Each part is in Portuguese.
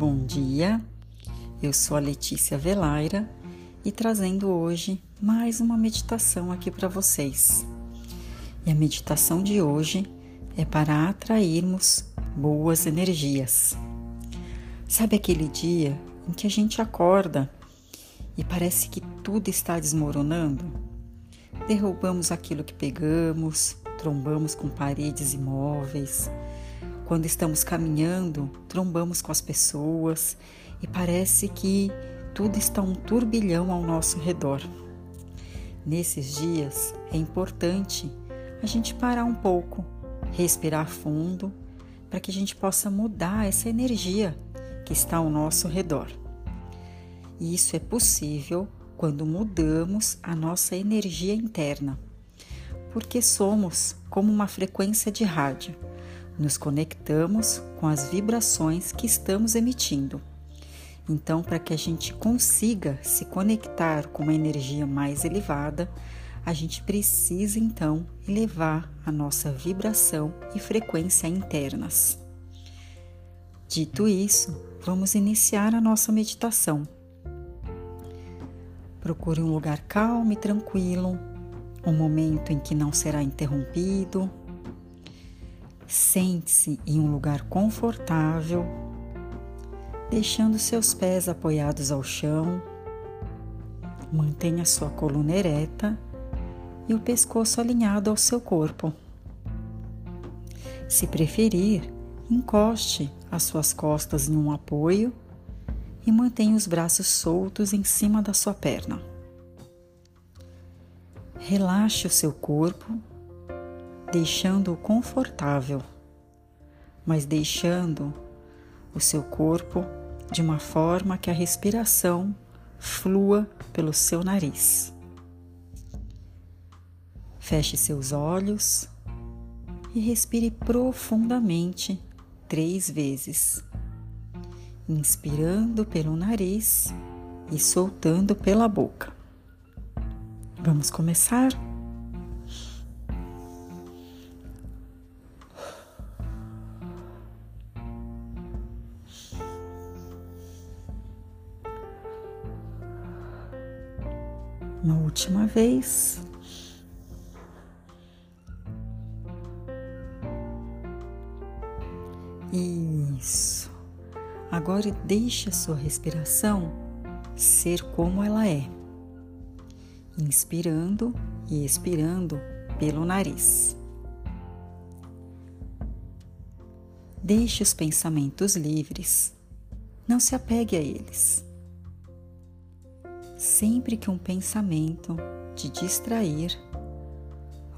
Bom dia, eu sou a Letícia Velaira e trazendo hoje mais uma meditação aqui para vocês. E a meditação de hoje é para atrairmos boas energias. Sabe aquele dia em que a gente acorda e parece que tudo está desmoronando? Derrubamos aquilo que pegamos, trombamos com paredes imóveis. Quando estamos caminhando, trombamos com as pessoas e parece que tudo está um turbilhão ao nosso redor. Nesses dias é importante a gente parar um pouco, respirar fundo, para que a gente possa mudar essa energia que está ao nosso redor. E isso é possível quando mudamos a nossa energia interna, porque somos como uma frequência de rádio. Nos conectamos com as vibrações que estamos emitindo. Então, para que a gente consiga se conectar com uma energia mais elevada, a gente precisa então elevar a nossa vibração e frequência internas. Dito isso, vamos iniciar a nossa meditação. Procure um lugar calmo e tranquilo, um momento em que não será interrompido. Sente-se em um lugar confortável deixando seus pés apoiados ao chão. Mantenha sua coluna ereta e o pescoço alinhado ao seu corpo. Se preferir, encoste as suas costas em um apoio e mantenha os braços soltos em cima da sua perna. Relaxe o seu corpo, deixando-o confortável, mas deixando o seu corpo de uma forma que a respiração flua pelo seu nariz. Feche seus olhos e respire profundamente três vezes, inspirando pelo nariz e soltando pela boca. Vamos começar? Uma última vez. Isso. Agora deixe a sua respiração ser como ela é. Inspirando e expirando pelo nariz. Deixe os pensamentos livres. Não se apegue a eles. Sempre que um pensamento te distrair,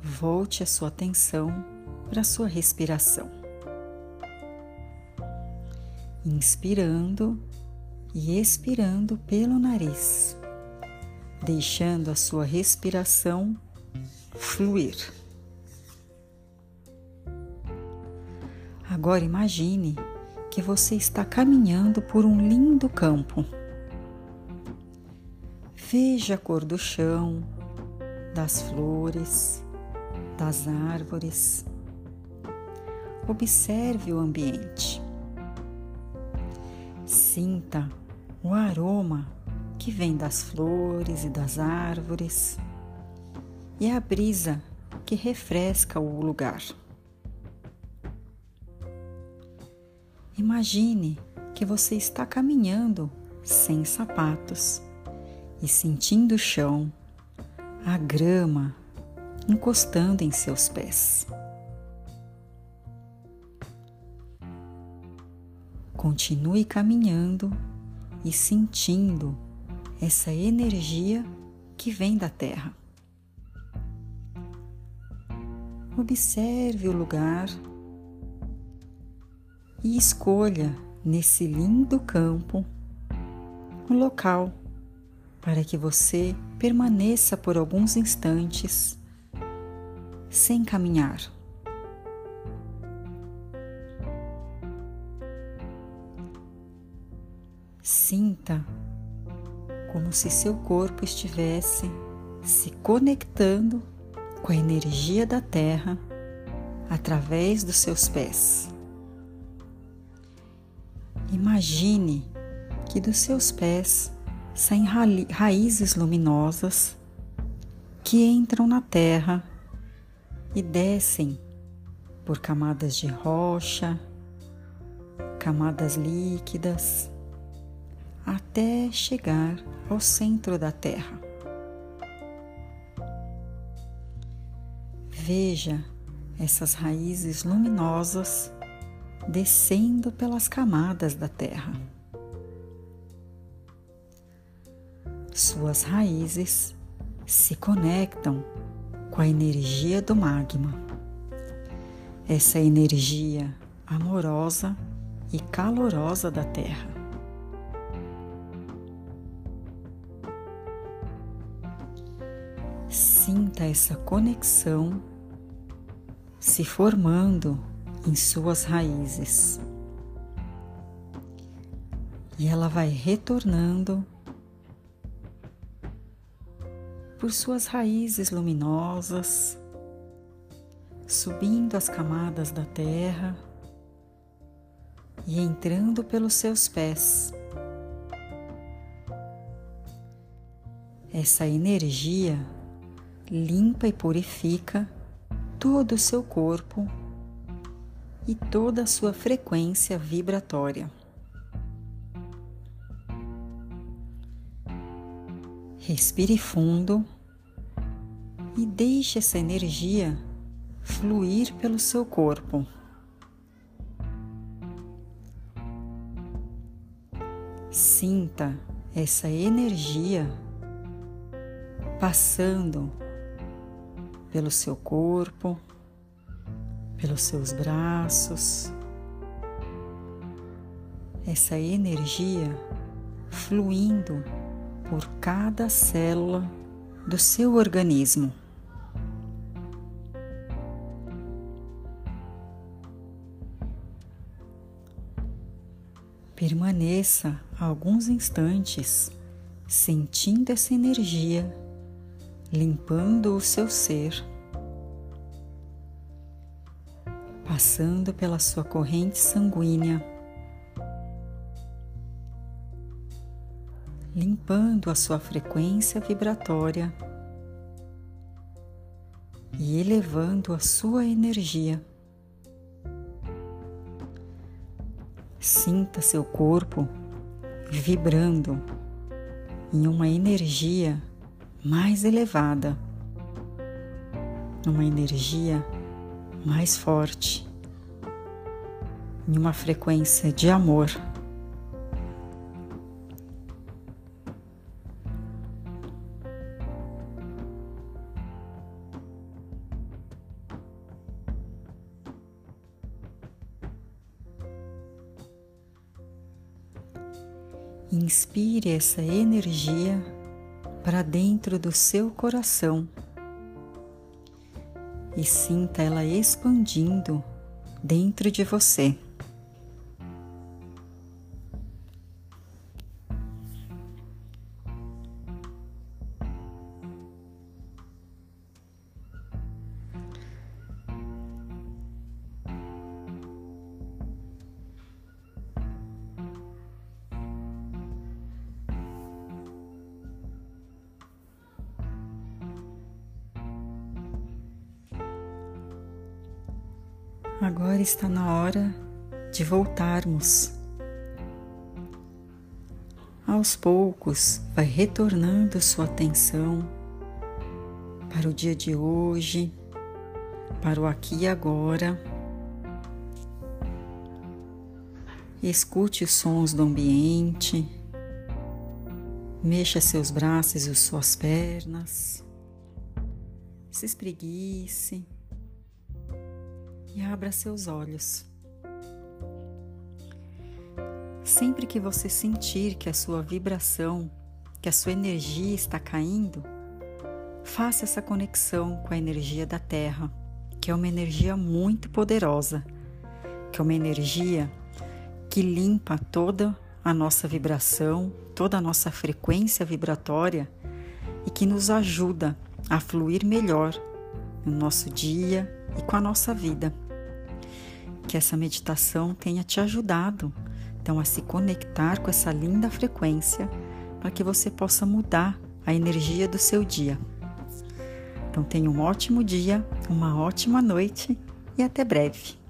volte a sua atenção para a sua respiração. Inspirando e expirando pelo nariz, deixando a sua respiração fluir. Agora imagine que você está caminhando por um lindo campo Veja a cor do chão, das flores, das árvores. Observe o ambiente. Sinta o aroma que vem das flores e das árvores e a brisa que refresca o lugar. Imagine que você está caminhando sem sapatos e sentindo o chão, a grama encostando em seus pés. Continue caminhando e sentindo essa energia que vem da terra. Observe o lugar e escolha nesse lindo campo um local para que você permaneça por alguns instantes sem caminhar. Sinta como se seu corpo estivesse se conectando com a energia da Terra através dos seus pés. Imagine que dos seus pés saem ra raízes luminosas que entram na terra e descem por camadas de rocha, camadas líquidas, até chegar ao centro da terra. Veja essas raízes luminosas descendo pelas camadas da terra. Suas raízes se conectam com a energia do magma. Essa energia amorosa e calorosa da terra. Sinta essa conexão se formando em suas raízes. E ela vai retornando por suas raízes luminosas, subindo as camadas da terra e entrando pelos seus pés. Essa energia limpa e purifica todo o seu corpo e toda a sua frequência vibratória. Respire fundo e deixe essa energia fluir pelo seu corpo. Sinta essa energia passando pelo seu corpo, pelos seus braços. Essa energia fluindo por cada célula do seu organismo. Permaneça alguns instantes sentindo essa energia limpando o seu ser, passando pela sua corrente sanguínea, limpando a sua frequência vibratória e elevando a sua energia. Sinta seu corpo vibrando em uma energia mais elevada, numa energia mais forte, em uma frequência de amor. Inspire essa energia para dentro do seu coração e sinta ela expandindo dentro de você. Agora está na hora de voltarmos. Aos poucos, vai retornando sua atenção para o dia de hoje, para o aqui e agora. Escute os sons do ambiente, mexa seus braços e suas pernas, se espreguice e abra seus olhos. Sempre que você sentir que a sua vibração, que a sua energia está caindo, faça essa conexão com a energia da Terra, que é uma energia muito poderosa, que é uma energia que limpa toda a nossa vibração, toda a nossa frequência vibratória e que nos ajuda a fluir melhor no nosso dia e com a nossa vida. Que essa meditação tenha te ajudado Então, a se conectar com essa linda frequência para que você possa mudar a energia do seu dia. Então, tenha um ótimo dia, uma ótima noite e até breve.